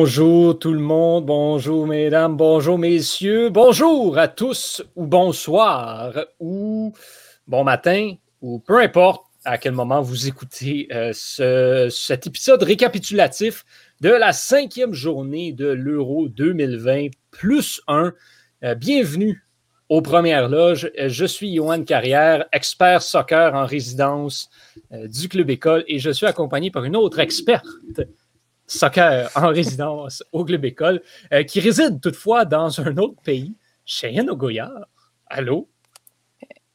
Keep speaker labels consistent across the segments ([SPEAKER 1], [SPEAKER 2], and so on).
[SPEAKER 1] Bonjour tout le monde, bonjour mesdames, bonjour messieurs, bonjour à tous ou bonsoir ou bon matin ou peu importe à quel moment vous écoutez euh, cet épisode récapitulatif de la cinquième journée de l'Euro 2020 plus 1. Euh, bienvenue aux premières loges. Euh, je suis Johan Carrière, expert soccer en résidence du Club École et je suis accompagné par une autre experte soccer en résidence au Club École, euh, qui réside toutefois dans un autre pays, Cheyenne Ogoya. Allô?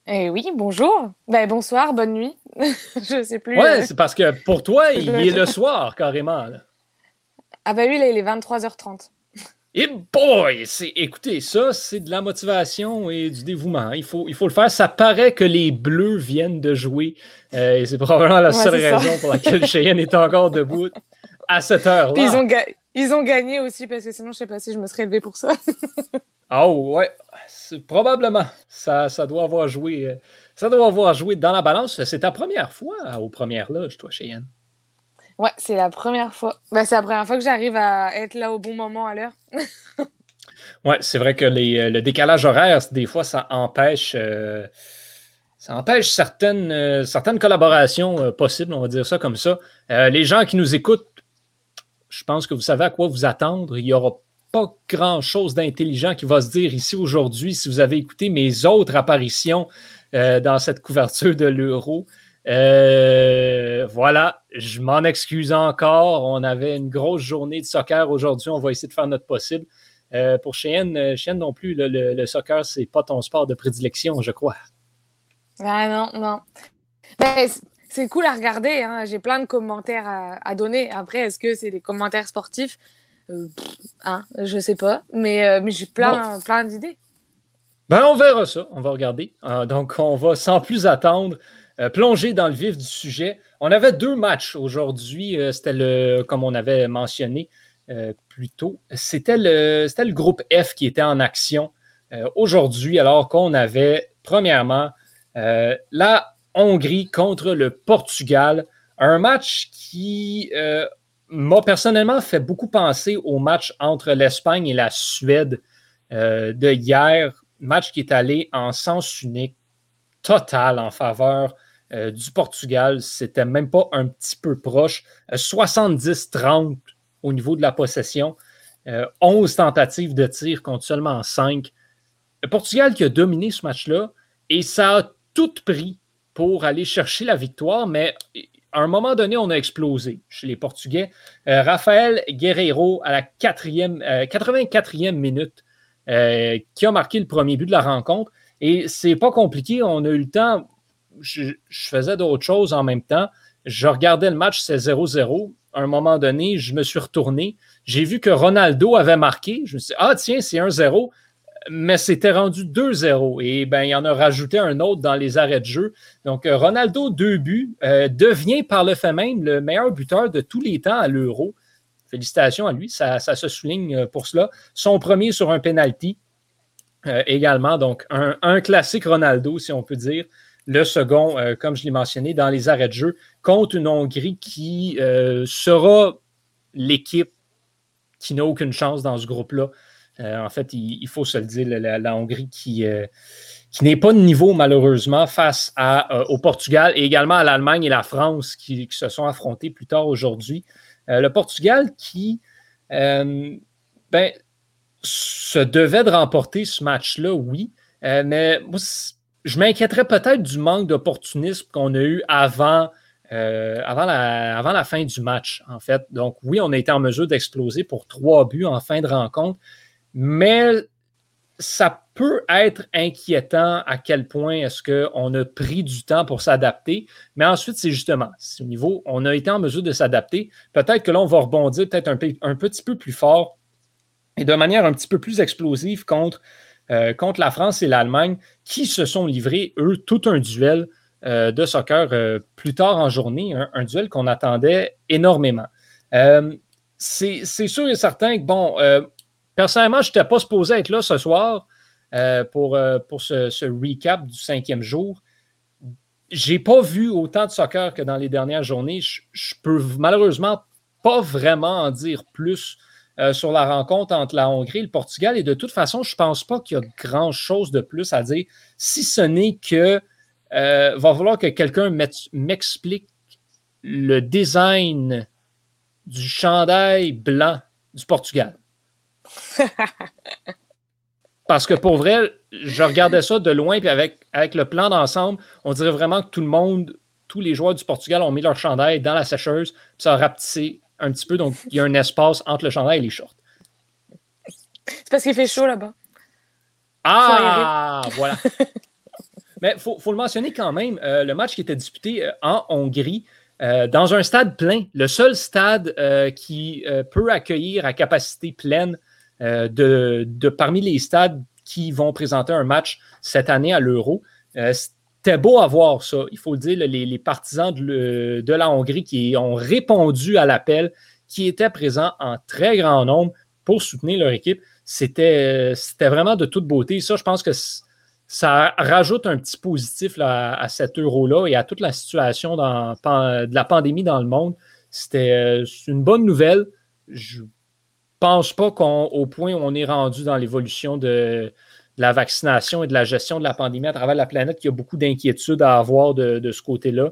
[SPEAKER 2] Eh oui, bonjour. Ben, bonsoir, bonne nuit. je sais plus.
[SPEAKER 1] Ouais, euh, c'est parce que pour toi, il est le soir carrément.
[SPEAKER 2] Ah ben oui, là, il est 23h30.
[SPEAKER 1] Et boy, écoutez, ça, c'est de la motivation et du dévouement. Il faut, il faut le faire. Ça paraît que les Bleus viennent de jouer. Euh, et c'est probablement la seule raison pour laquelle Cheyenne est encore debout à cette heure-là.
[SPEAKER 2] Ils ont, ils ont gagné aussi parce que sinon, je sais pas si je me serais levé pour ça.
[SPEAKER 1] oh, ouais. Probablement. Ça, ça doit avoir joué. Euh, ça doit avoir joué dans la balance. C'est ta première fois aux premières loges, toi, Cheyenne.
[SPEAKER 2] Ouais, c'est la première fois. Ben, c'est la première fois que j'arrive à être là au bon moment à l'heure.
[SPEAKER 1] ouais, c'est vrai que les, euh, le décalage horaire, des fois, ça empêche. Euh, ça empêche certaines, certaines collaborations possibles, on va dire ça comme ça. les gens qui nous écoutent je pense que vous savez à quoi vous attendre. Il n'y aura pas grand-chose d'intelligent qui va se dire ici aujourd'hui si vous avez écouté mes autres apparitions euh, dans cette couverture de l'euro. Euh, voilà, je m'en excuse encore. On avait une grosse journée de soccer aujourd'hui. On va essayer de faire notre possible. Euh, pour Cheyenne, Cheyenne non plus, le, le, soccer, c'est pas ton sport de prédilection, je crois.
[SPEAKER 2] Ah non, non. Ben, c'est cool à regarder. Hein. J'ai plein de commentaires à, donner. Après, est-ce que c'est des commentaires sportifs? Euh, hein, Je sais pas. Mais, euh, mais j'ai plein, plein d'idées.
[SPEAKER 1] Ben, on verra ça. On va regarder. Euh, donc, on va sans plus attendre plonger dans le vif du sujet. On avait deux matchs aujourd'hui. C'était le, comme on avait mentionné plus tôt, c'était le, c'était le groupe F qui était en action aujourd'hui, alors qu'on avait, premièrement, la Hongrie contre le Portugal. Un match qui euh, m'a personnellement fait beaucoup penser au match entre l'Espagne et la Suède euh, de hier. Match qui est allé en sens unique, total en faveur euh, du Portugal. C'était même pas un petit peu proche. 70-30 au niveau de la possession. 11 tentatives de tir contre seulement 5. Le Portugal qui a dominé ce match-là et ça a tout pris pour aller chercher la victoire, mais à un moment donné, on a explosé chez les Portugais. Euh, Rafael Guerreiro à la 84e euh, minute, euh, qui a marqué le premier but de la rencontre. Et c'est pas compliqué, on a eu le temps. Je, faisais d'autres choses en même temps. Je regardais le match, c'est 0-0. À un moment donné, je me suis retourné. J'ai vu que Ronaldo avait marqué. Je me suis dit, ah tiens, c'est 1-0 mais c'était rendu 2-0 et ben, il en a rajouté un autre dans les arrêts de jeu. Donc, euh, Ronaldo, deux buts, euh, devient par le fait même le meilleur buteur de tous les temps à l'Euro. Félicitations à lui, ça, se souligne euh, pour cela. Son premier sur un penalty également, donc un, classique Ronaldo, si on peut dire. Le second, comme je l'ai mentionné, dans les arrêts de jeu, contre une Hongrie qui sera l'équipe qui n'a aucune chance dans ce groupe-là. Euh, en fait, il, faut se le dire, la, Hongrie qui, euh, qui n'est pas de niveau malheureusement face euh, au Portugal et également à l'Allemagne et la France qui, se sont affrontés plus tard aujourd'hui. le Portugal qui ben, se devait de remporter ce match-là, oui, mais je m'inquiéterais peut-être du manque d'opportunisme qu'on a eu avant, avant, la, avant la fin du match, en fait. Donc, oui, on a été en mesure d'exploser pour trois buts en fin de rencontre, mais ça peut être inquiétant à quel point est-ce qu'on a pris du temps pour s'adapter. Mais ensuite, c'est justement, au niveau, on a été en mesure de s'adapter. Peut-être que là, on va rebondir peut-être un, un, petit peu plus fort et de manière un petit peu plus explosive contre, euh, contre la France et l'Allemagne qui se sont livrés, eux, tout un duel euh, de soccer euh, plus tard en journée, un, duel qu'on attendait énormément. c'est sûr et certain que, bon, Personnellement, je n'étais pas supposé être là ce soir euh, pour, euh, pour ce, recap du cinquième jour. J'ai pas vu autant de soccer que dans les dernières journées. Je, ne peux malheureusement pas vraiment en dire plus sur la rencontre entre la Hongrie et le Portugal. Et de toute façon, je ne pense pas qu'il y a grand-chose de plus à dire, si ce n'est que euh, va falloir que quelqu'un m'explique le design du chandail blanc du Portugal. Parce que pour vrai, je regardais ça de loin, puis avec, avec le plan d'ensemble, on dirait vraiment que tout le monde, tous les joueurs du Portugal ont mis leur chandail dans la sécheuse, puis ça a rapetissé un petit peu, donc il y a un espace entre le chandail et les shorts.
[SPEAKER 2] C'est parce qu'il fait chaud là-bas.
[SPEAKER 1] Ah, voilà. Mais il faut, le mentionner quand même, euh, le match qui était disputé euh, en Hongrie, euh, dans un stade plein, le seul stade qui peut accueillir à capacité pleine de, parmi les stades qui vont présenter un match cette année à l'Euro. C'était beau à voir ça. Il faut dire, les, partisans de, la Hongrie qui ont répondu à l'appel, qui étaient présents en très grand nombre pour soutenir leur équipe. C'était vraiment de toute beauté. Ça, je pense que ça rajoute un petit positif à cet euro-là et à toute la situation de la pandémie dans le monde. C'était euh, une bonne nouvelle. Pense pas qu'au point où on est rendu dans l'évolution de, la vaccination et de la gestion de la pandémie à travers la planète, qu'il y a beaucoup d'inquiétudes à avoir de, ce côté-là.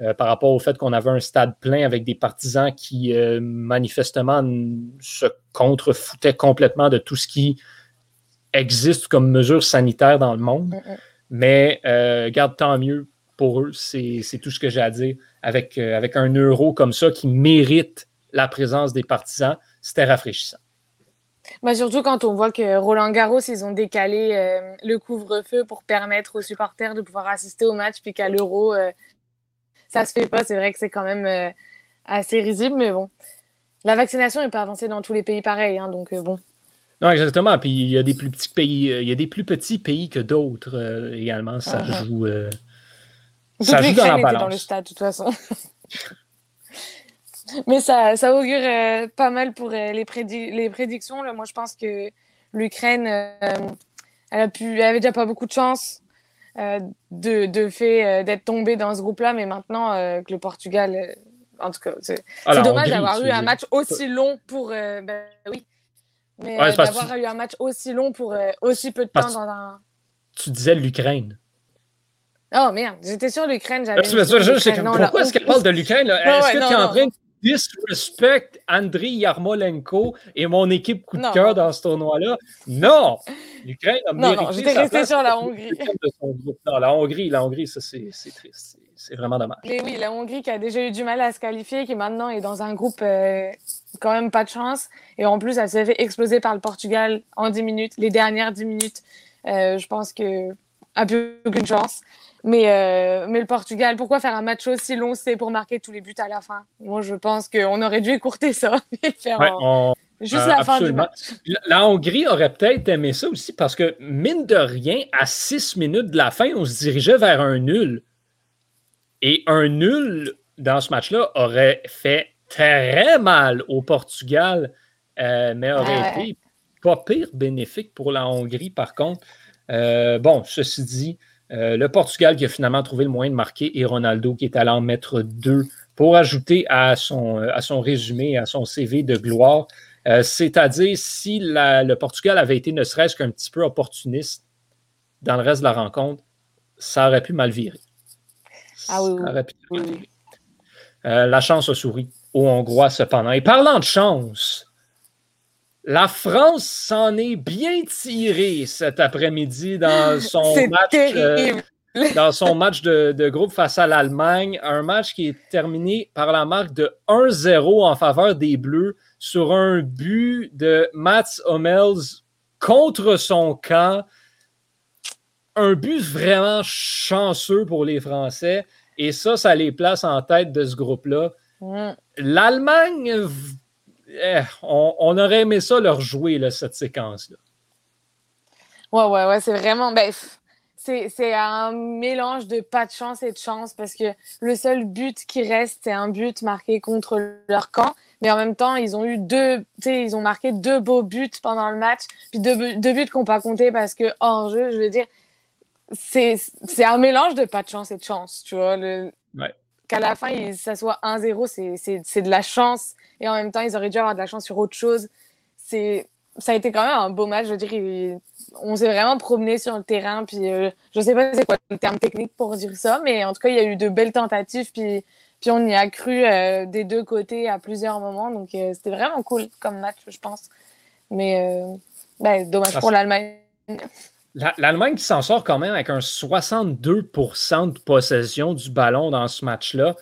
[SPEAKER 1] Euh, par rapport au fait qu'on avait un stade plein avec des partisans qui euh, manifestement se contrefoutaient complètement de tout ce qui existe comme mesure sanitaire dans le monde. Mais euh, garde tant mieux pour eux, c'est tout ce que j'ai à dire. Avec, avec un euro comme ça qui mérite la présence des partisans, c'était rafraîchissant.
[SPEAKER 2] Bah surtout quand on voit que Roland Garros, ils ont décalé euh, le couvre-feu pour permettre aux supporters de pouvoir assister au match, puis qu'à l'euro, ça se fait pas. C'est vrai que c'est quand même assez risible, mais bon. La vaccination n'est pas avancée dans tous les pays pareil, hein, donc bon.
[SPEAKER 1] Non, exactement. Puis il y a des plus petits pays, euh, il y a des plus petits pays que d'autres euh, également. Ça uh-huh. joue. Euh,
[SPEAKER 2] ça joue dans la balance. dans le stade, de toute façon. Mais ça, ça augure pas mal pour les, les prédictions. Là. Moi, je pense que l'Ukraine, elle, a pu, elle avait déjà pas beaucoup de chance de, de fait d'être tombée dans ce groupe-là. Mais maintenant que le Portugal. en tout cas, c'est dommage d'avoir eu un match aussi long pour. Ben, oui, mais euh, d'avoir eu un match aussi long pour euh, aussi peu de temps dans un.
[SPEAKER 1] Tu disais l'Ukraine.
[SPEAKER 2] Oh merde, j'étais sur l'Ukraine. Pourquoi
[SPEAKER 1] est-ce qu'elle parle de l'Ukraine? Est-ce que tu es en train de disrespect Andriy Yarmolenko et mon équipe coup de cœur dans ce tournoi-là? Non! L'Ukraine a
[SPEAKER 2] mérité. Non, non, j'étais resté sur la Hongrie.
[SPEAKER 1] Non, la Hongrie, la Hongrie, ça c'est triste. C'est vraiment dommage.
[SPEAKER 2] Mais oui, la Hongrie qui a déjà eu du mal à se qualifier, qui maintenant est dans un groupe euh, quand même pas de chance. Et en plus, elle s'est fait exploser par le Portugal en 10 minutes, les dernières 10 minutes. Euh, je pense que a plus aucune chance. Mais, euh, mais le Portugal, pourquoi faire un match aussi long? C'est pour marquer tous les buts à la fin. Moi, je pense qu'on aurait dû écourter ça et faire juste la fin du match.
[SPEAKER 1] La, Hongrie aurait peut-être aimé ça aussi parce que, mine de rien, à 6 minutes de la fin, on se dirigeait vers un nul. Et un nul dans ce match-là aurait fait très mal au Portugal, euh, mais aurait été pas pire bénéfique pour la Hongrie, par contre. Euh, bon, ceci dit, euh, le Portugal qui a finalement trouvé le moyen de marquer et Ronaldo qui est allé en mettre deux pour ajouter à son, à son résumé, à son CV de gloire. C'est-à-dire, si le Portugal avait été ne serait-ce qu'un petit peu opportuniste dans le reste de la rencontre, ça aurait pu mal virer.
[SPEAKER 2] Ah oui,
[SPEAKER 1] euh, la chance a souri aux Hongrois cependant. Et parlant de chance, la France s'en est bien tirée cet après-midi dans son match. Euh, dans son match de, de, groupe face à l'Allemagne, un match qui est terminé par la marque de 1-0 en faveur des Bleus sur un but de Mats Hummels contre son camp un but vraiment chanceux pour les Français. Et ça, ça les place en tête de ce groupe-là. Mm. L'Allemagne, eh, on, aurait aimé ça leur jouer, cette séquence-là.
[SPEAKER 2] Ouais, ouais, ouais, c'est vraiment. Ben, c'est un mélange de pas de chance et de chance parce que le seul but qui reste, c'est un but marqué contre leur camp. Mais en même temps, ils ont eu deux, ils ont marqué deux beaux buts pendant le match, puis deux, deux buts qu'on pas compté parce que hors jeu, je veux dire, c'est un mélange de pas de chance et de chance, tu vois. Le... Qu'à la fin, ça soit 1-0, c'est de la chance. Et en même temps, ils auraient dû avoir de la chance sur autre chose. c'est ça a été quand même un beau match. Je veux dire, on s'est vraiment promené sur le terrain. Puis euh, je sais pas c'est quoi le terme technique pour dire ça, mais en tout cas, il y a eu de belles tentatives. Puis, puis on y a cru euh, des deux côtés à plusieurs moments. Donc c'était vraiment cool comme match, je pense. Mais ben, dommage pour l'Allemagne.
[SPEAKER 1] L'Allemagne qui s'en sort quand même avec un 62% de possession du ballon dans ce match-là,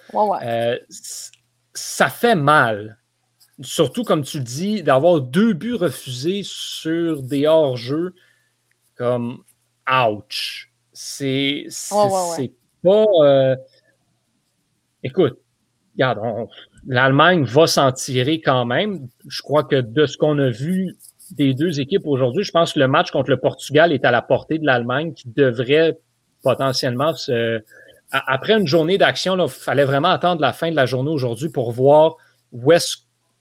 [SPEAKER 1] ça fait mal surtout, comme tu le dis, d'avoir deux buts refusés sur des hors-jeux, comme ouch. C'est pas. Euh, écoute, regarde, l'Allemagne va s'en tirer quand même. Je crois que de ce qu'on a vu des deux équipes aujourd'hui, je pense que le match contre le Portugal est à la portée de l'Allemagne qui devrait potentiellement se. Après une journée d'action, il fallait vraiment attendre la fin de la journée aujourd'hui pour voir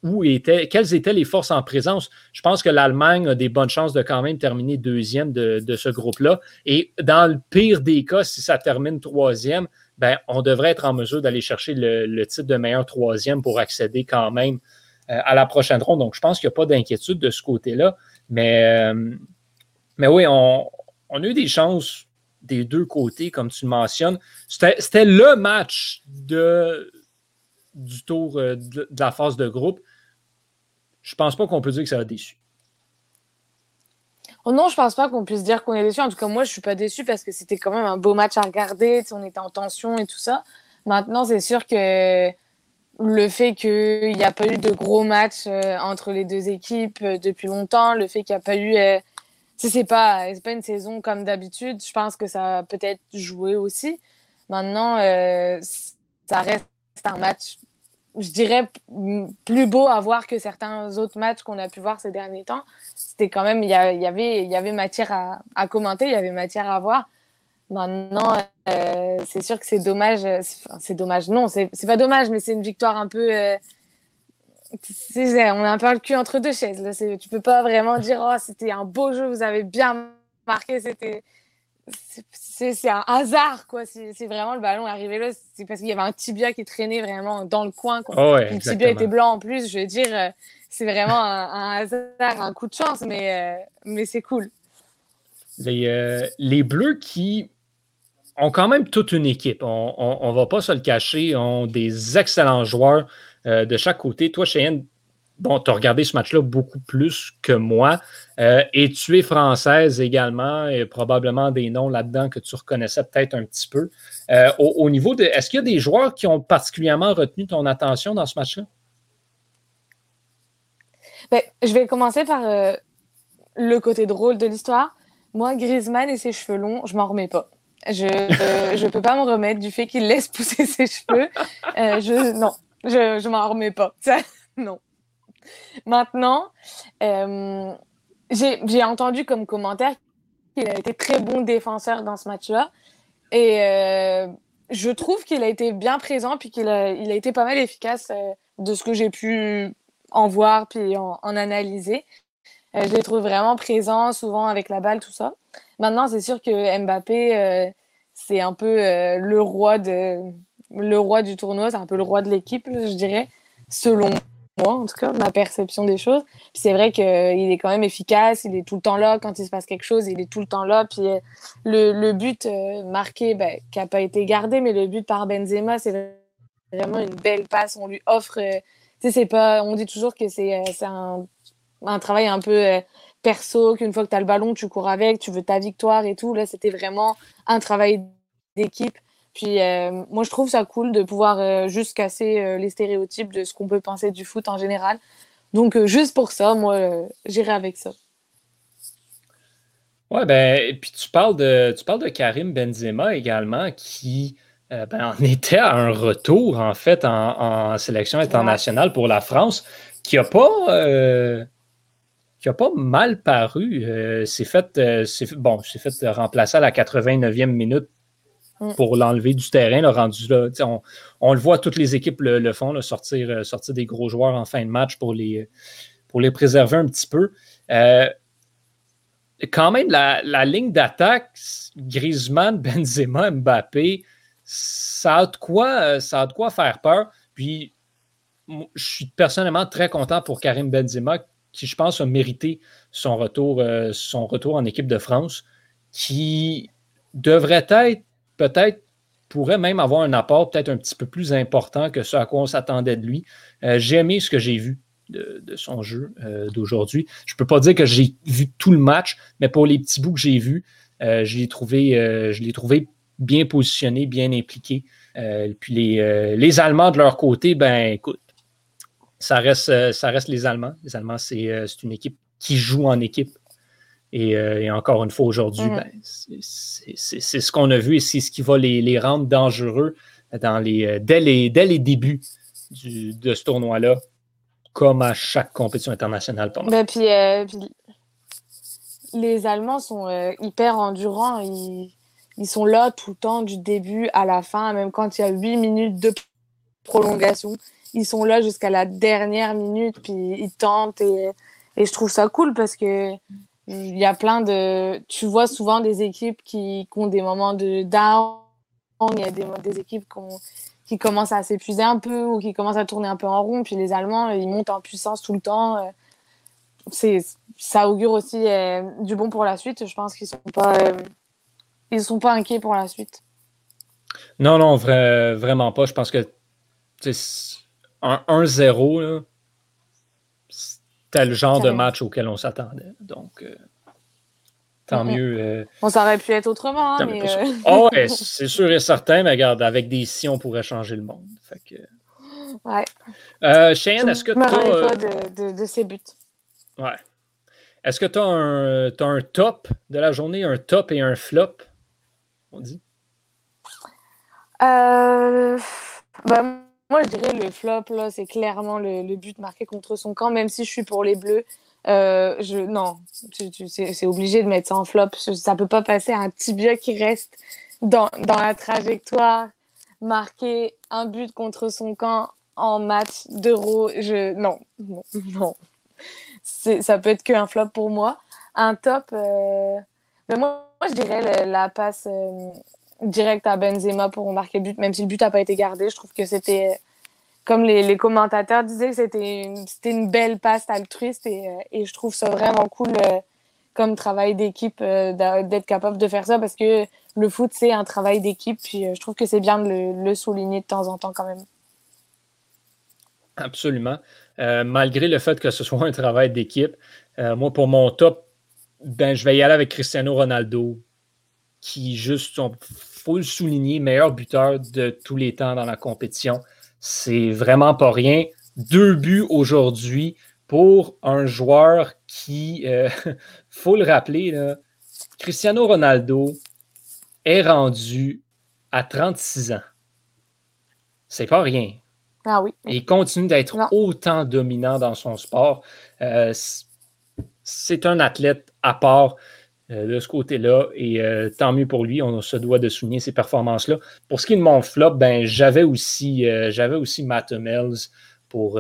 [SPEAKER 1] où étaient, quelles étaient les forces en présence. Je pense que l'Allemagne a des bonnes chances de quand même terminer deuxième de, ce groupe-là. Et dans le pire des cas, si ça termine troisième, ben, on devrait être en mesure d'aller chercher le, titre de meilleur troisième pour accéder quand même à la prochaine ronde. Donc, je pense qu'il n'y a pas d'inquiétude de ce côté-là. Mais, euh, oui, on, a eu des chances des deux côtés, comme tu le mentionnes. C'était le match du tour euh, de, la phase de groupe je pense pas qu'on peut dire que ça a déçu.
[SPEAKER 2] Oh non, je pense pas qu'on puisse dire qu'on est déçu. En tout cas, moi, je suis pas déçu parce que c'était quand même un beau match à regarder. On était en tension et tout ça. Maintenant, c'est sûr que le fait qu'il n'y a pas eu de gros matchs euh, entre les deux équipes euh, depuis longtemps, le fait qu'il n'y a pas eu. Euh, c'est pas, pas une saison comme d'habitude, je pense que ça a peut-être joué aussi. Maintenant, ça reste un match je dirais, plus beau à voir que certains autres matchs qu'on a pu voir ces derniers temps. C'était quand même, avait, il y avait matière à, commenter, il y avait matière à voir. Maintenant, euh, c'est sûr que c'est dommage. C'est dommage, non, c'est pas dommage, mais c'est une victoire un peu. Euh, on a un peu le cul entre deux chaises. Là. Tu peux pas vraiment dire, oh, c'était un beau jeu, vous avez bien marqué, c'était c'est un hasard, quoi. C'est vraiment le ballon arrivé là, c'est parce qu'il y avait un tibia qui traînait vraiment dans le coin. Quoi.
[SPEAKER 1] Oh
[SPEAKER 2] le tibia était blanc en plus, je veux dire, euh, c'est vraiment un, hasard, un coup de chance, mais, euh, mais c'est cool.
[SPEAKER 1] Les, euh, les, Bleus qui ont quand même toute une équipe, on ne va pas se le cacher, ont des excellents joueurs de chaque côté. Toi, Cheyenne, bon, tu as regardé ce match-là beaucoup plus que moi. Euh, et tu es française également, et probablement des noms là-dedans que tu reconnaissais peut-être un petit peu. Euh, au, niveau de. Est-ce qu'il y a des joueurs qui ont particulièrement retenu ton attention dans ce match-là?
[SPEAKER 2] Ben, je vais commencer par euh, le côté drôle de l'histoire. Moi, Griezmann et ses cheveux longs, je m'en remets pas. Je ne peux pas me remettre du fait qu'il laisse pousser ses cheveux. je, non, je ne m'en remets pas. Non. Maintenant, euh, j'ai entendu comme commentaire qu'il a été très bon défenseur dans ce match-là. Et euh, je trouve qu'il a été bien présent puis qu'il a, il a été pas mal efficace euh, de ce que j'ai pu en voir puis en, analyser. Je l'ai trouvé vraiment présent, souvent avec la balle, tout ça. Maintenant, c'est sûr que Mbappé, c'est un peu le roi de le roi du tournoi, c'est un peu le roi de l'équipe, je dirais, selon moi, en tout cas, ma perception des choses. Puis c'est vrai qu'il est quand même efficace, il est tout le temps là quand il se passe quelque chose, il est tout le temps là. Puis euh, le, but euh, marqué, ben, qui n'a pas été gardé, mais le but par Benzema, c'est vraiment une belle passe. On lui offre. Euh, tu sais, c'est pas. On dit toujours que c'est un, un, travail un peu perso, qu'une fois que tu as le ballon, tu cours avec, tu veux ta victoire et tout. Là, c'était vraiment un travail d'équipe. Puis euh, moi, je trouve ça cool de pouvoir euh, juste casser euh, les stéréotypes de ce qu'on peut penser du foot en général. Donc, juste pour ça, moi, j'irai avec ça.
[SPEAKER 1] Ouais, ben, et puis tu parles de, tu parles de Karim Benzema également, qui ben, en était à un retour, en fait, en, sélection internationale pour la France, qui n'a pas. Qui a pas mal paru. c'est fait, bon, c'est fait remplacer à la 89e minute Mm. pour l'enlever du terrain, le rendu là. On, le voit, toutes les équipes le, font, sortir, euh, sortir des gros joueurs en fin de match pour les, pour les préserver un petit peu. Euh, quand même, la, ligne d'attaque, Griezmann, Benzema, Mbappé, ça a de quoi, euh, ça a de quoi faire peur. Puis, je suis personnellement très content pour Karim Benzema qui, je pense, a mérité son retour, son retour en équipe de France, qui devrait être peut-être pourrait même avoir un apport peut-être un petit peu plus important que ce à quoi on s'attendait de lui. j'ai aimé ce que j'ai vu de, son jeu d'aujourd'hui. Je ne peux pas dire que j'ai vu tout le match, mais pour les petits bouts que j'ai vus, je l'ai trouvé, je l'ai trouvé bien positionné, bien impliqué. Euh, puis les, euh, les, Allemands, de leur côté, ben écoute, ça reste, euh, ça reste les Allemands. Les Allemands, c'est une équipe qui joue en équipe. Et, encore une fois, aujourd'hui, mhm. ben, c'est ce qu'on a vu et c'est ce qui va les, les, rendre dangereux dans les, dès, les, dès les débuts de ce tournoi-là, comme à chaque compétition internationale.
[SPEAKER 2] Ben, puis, les Allemands sont hyper endurants. Ils ils sont là tout le temps, du début à la fin, même quand il y a huit minutes de prolongation. Ils sont là jusqu'à la dernière minute, puis ils tentent. Et, et je trouve ça cool parce que il y a plein de. Tu vois souvent des équipes qui, ont des moments de down. Il y a des, des équipes qui, commencent à s'épuiser un peu ou qui commencent à tourner un peu en rond. Puis les Allemands, ils montent en puissance tout le temps. C'est, ça augure aussi euh, du bon pour la suite. Je pense qu'ils sont pas. Euh, ne sont pas inquiets pour la suite.
[SPEAKER 1] Non, non, vraiment pas. Je pense que un 1-0, c'était le genre de match auquel on s'attendait. Donc, euh, tant mieux. Euh,
[SPEAKER 2] bon, ça aurait pu être autrement. Hein, mais
[SPEAKER 1] euh, oh, ouais, c'est sûr et certain, mais regarde, avec des si, on pourrait changer le monde. Fait que...
[SPEAKER 2] Ouais.
[SPEAKER 1] Cheyenne, est-ce que
[SPEAKER 2] tu as. De, de, ses buts.
[SPEAKER 1] Ouais. Est-ce que tu as, as, un top de la journée, un top et un flop? on dit?
[SPEAKER 2] Euh, bah, moi, je dirais le flop, là, c'est clairement le, but marqué contre son camp, même si je suis pour les Bleus. Euh, je, non, c'est obligé de mettre ça en flop. Ça peut pas passer à un tibia qui reste dans, dans la trajectoire, marquer un but contre son camp en match d'euro. Je, non, non, non. Ça peut être qu'un flop pour moi. Un top, euh, mais moi, moi, je dirais la passe euh, directe à Benzema pour marquer le but, même si le but n'a pas été gardé. Je trouve que c'était, comme les, commentateurs disaient, c'était une, belle passe altruiste et, euh, et, je trouve ça vraiment cool euh, comme travail d'équipe d'être capable de faire ça parce que le foot, c'est un travail d'équipe. Puis je trouve que c'est bien de le, souligner de temps en temps quand même.
[SPEAKER 1] Absolument. malgré le fait que ce soit un travail d'équipe, moi, pour mon top, ben, je vais y aller avec Cristiano Ronaldo, qui juste, il faut le souligner, meilleur buteur de tous les temps dans la compétition. C'est vraiment pas rien. Deux buts aujourd'hui pour un joueur qui, il euh, faut le rappeler, Cristiano Ronaldo est rendu à 36 ans. C'est pas rien.
[SPEAKER 2] Ah oui.
[SPEAKER 1] il continue d'être autant dominant dans son sport. Euh, c'est un athlète à part euh, de ce côté-là. Et euh, tant mieux pour lui, on se doit de souligner ces performances-là. Pour ce qui est de mon flop, ben, j'avais aussi, euh, j'avais aussi Matt Hummels pour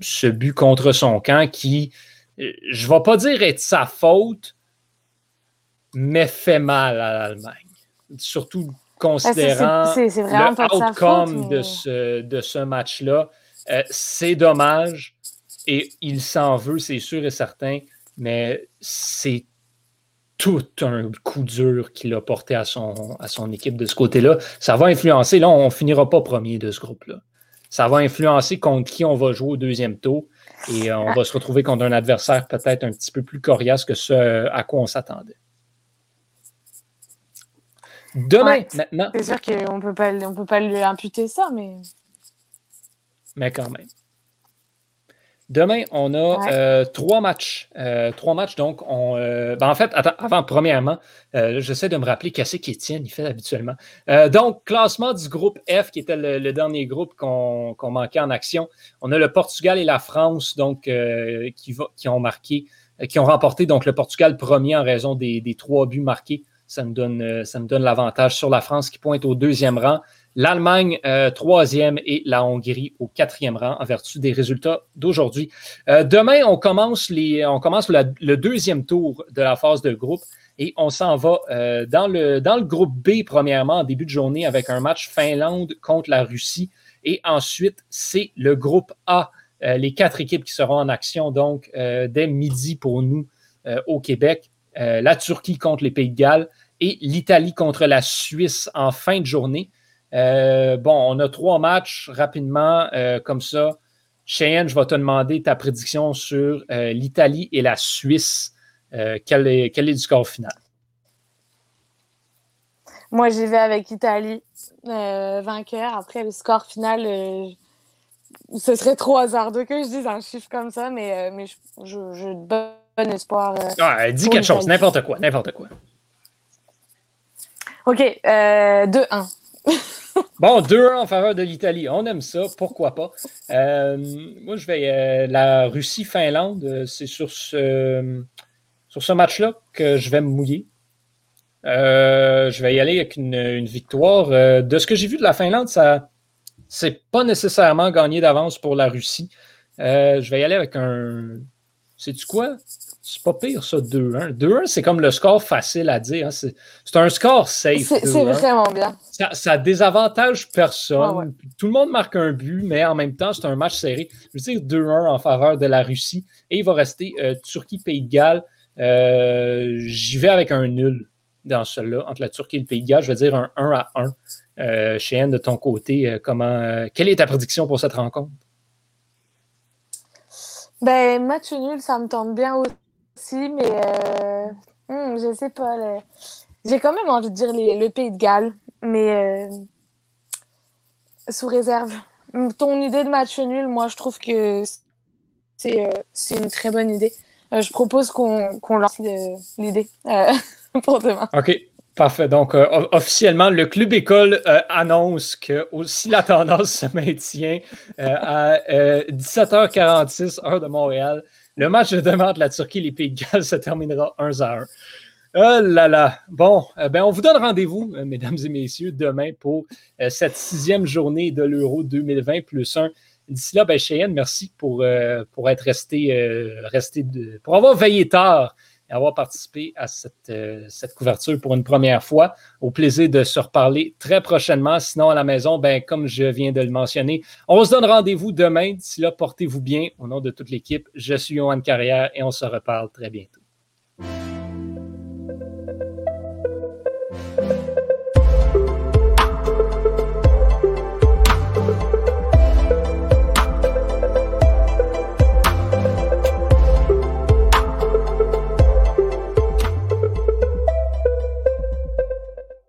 [SPEAKER 1] ce but contre son camp qui, je ne vais pas dire être sa faute, mais fait mal à l'Allemagne. Surtout considérant l'outcome de ce, de ce match-là. c'est dommage et il s'en veut, c'est sûr et certain, mais c'est tout un coup dur qu'il a porté à son, à son équipe de ce côté-là. Ça va influencer, là, on ne finira pas premier de ce groupe-là. Ça va influencer contre qui on va jouer au deuxième tour et on va se retrouver contre un adversaire peut-être un petit peu plus coriace que ce à quoi on s'attendait. Demain, maintenant.
[SPEAKER 2] C'est sûr qu'on ne peut pas lui imputer ça, mais.
[SPEAKER 1] Mais quand même. Demain, on a euh, trois matchs. Euh, trois matchs, donc, on, euh, ben, en fait, avant, premièrement, j'essaie de me rappeler qu'est-ce qu'Étienne il fait habituellement. donc, classement du groupe F, qui était le, dernier groupe qu'on manquait en action. On a le Portugal et la France, donc, qui, va, qui ont marqué, qui ont remporté donc le Portugal premier en raison des, des trois buts marqués. Ça me donne, ça me donne l'avantage sur la France qui pointe au deuxième rang l'Allemagne euh, troisième et la Hongrie au quatrième rang en vertu des résultats d'aujourd'hui. Euh, demain, on commence, les, on commence le deuxième tour de la phase de groupe et on s'en va euh, dans, le, dans le groupe B, premièrement, en début de journée, avec un match Finlande contre la Russie. Et ensuite, c'est le groupe A les quatre équipes qui seront en action donc dès midi pour nous au Québec. la Turquie contre les Pays de Galles et l'Italie contre la Suisse en fin de journée. Bon, on a trois matchs rapidement comme ça. Cheyenne, je vais te demander ta prédiction sur l'Italie et la Suisse. quel, est, quel est du score final?
[SPEAKER 2] Moi, j'y vais avec Italie, euh, vainqueur. Après, le score final, euh, ce serait trop hasardeux que je dise un chiffre comme ça, mais, euh, mais je, je, bon espoir.
[SPEAKER 1] ah, dis quelque chose, n'importe quoi, n'importe quoi.
[SPEAKER 2] OK, 2-1.
[SPEAKER 1] bon, 2-1 en faveur de l'Italie. On aime ça, pourquoi pas. moi, je vais. la Russie-Finlande, c'est sur ce, sur ce match-là que je vais me mouiller. Euh, je vais y aller avec une, victoire. Euh, de ce que j'ai vu de la Finlande, ça c'est pas nécessairement gagné d'avance pour la Russie. Euh, je vais y aller avec un. Sais-tu quoi? C'est pas pire, ça, 2-1. 2-1, c'est comme le score facile à dire. Hein. C'est un score safe.
[SPEAKER 2] C'est vraiment bien.
[SPEAKER 1] Ça, ça désavantage personne. Tout le monde marque un but, mais en même temps, c'est un match serré. Je veux dire 2-1 en faveur de la Russie. Et il va rester Turquie-Pays de Galles. J'y vais avec un nul dans cela, entre la Turquie et le Pays de Galles. Je veux dire un 1 à 1. Euh, Cheyenne, de ton côté, euh, comment, euh, quelle est ta prédiction pour cette rencontre?
[SPEAKER 2] Ben, match nul, ça me tente bien aussi, mais euh, hmm, je sais pas. J'ai quand même envie de dire le Pays de Galles, mais sous réserve. Ton idée de match nul, moi, je trouve que c'est une très bonne idée. je propose qu'on lance l'idée. pour.
[SPEAKER 1] OK. Parfait. Donc, euh, officiellement, le Club École euh, annonce que si la tendance se maintient euh, à 17h46, heure de Montréal, le match de demain de la Turquie et les Pays de Galles se terminera 1 à 1. Oh là là. Bon, ben on vous donne rendez-vous, mesdames et messieurs, demain pour cette sixième journée de l'Euro 2020 plus 1. D'ici là, ben Cheyenne, merci pour, pour être resté, resté pour avoir veillé tard et avoir participé à euh, cette, couverture pour une première fois. Au plaisir de se reparler très prochainement. Sinon, à la maison, ben, comme je viens de le mentionner, on se donne rendez-vous demain. D'ici là, portez-vous bien. Au nom de toute l'équipe, je suis Johan Carrière et on se reparle très bientôt.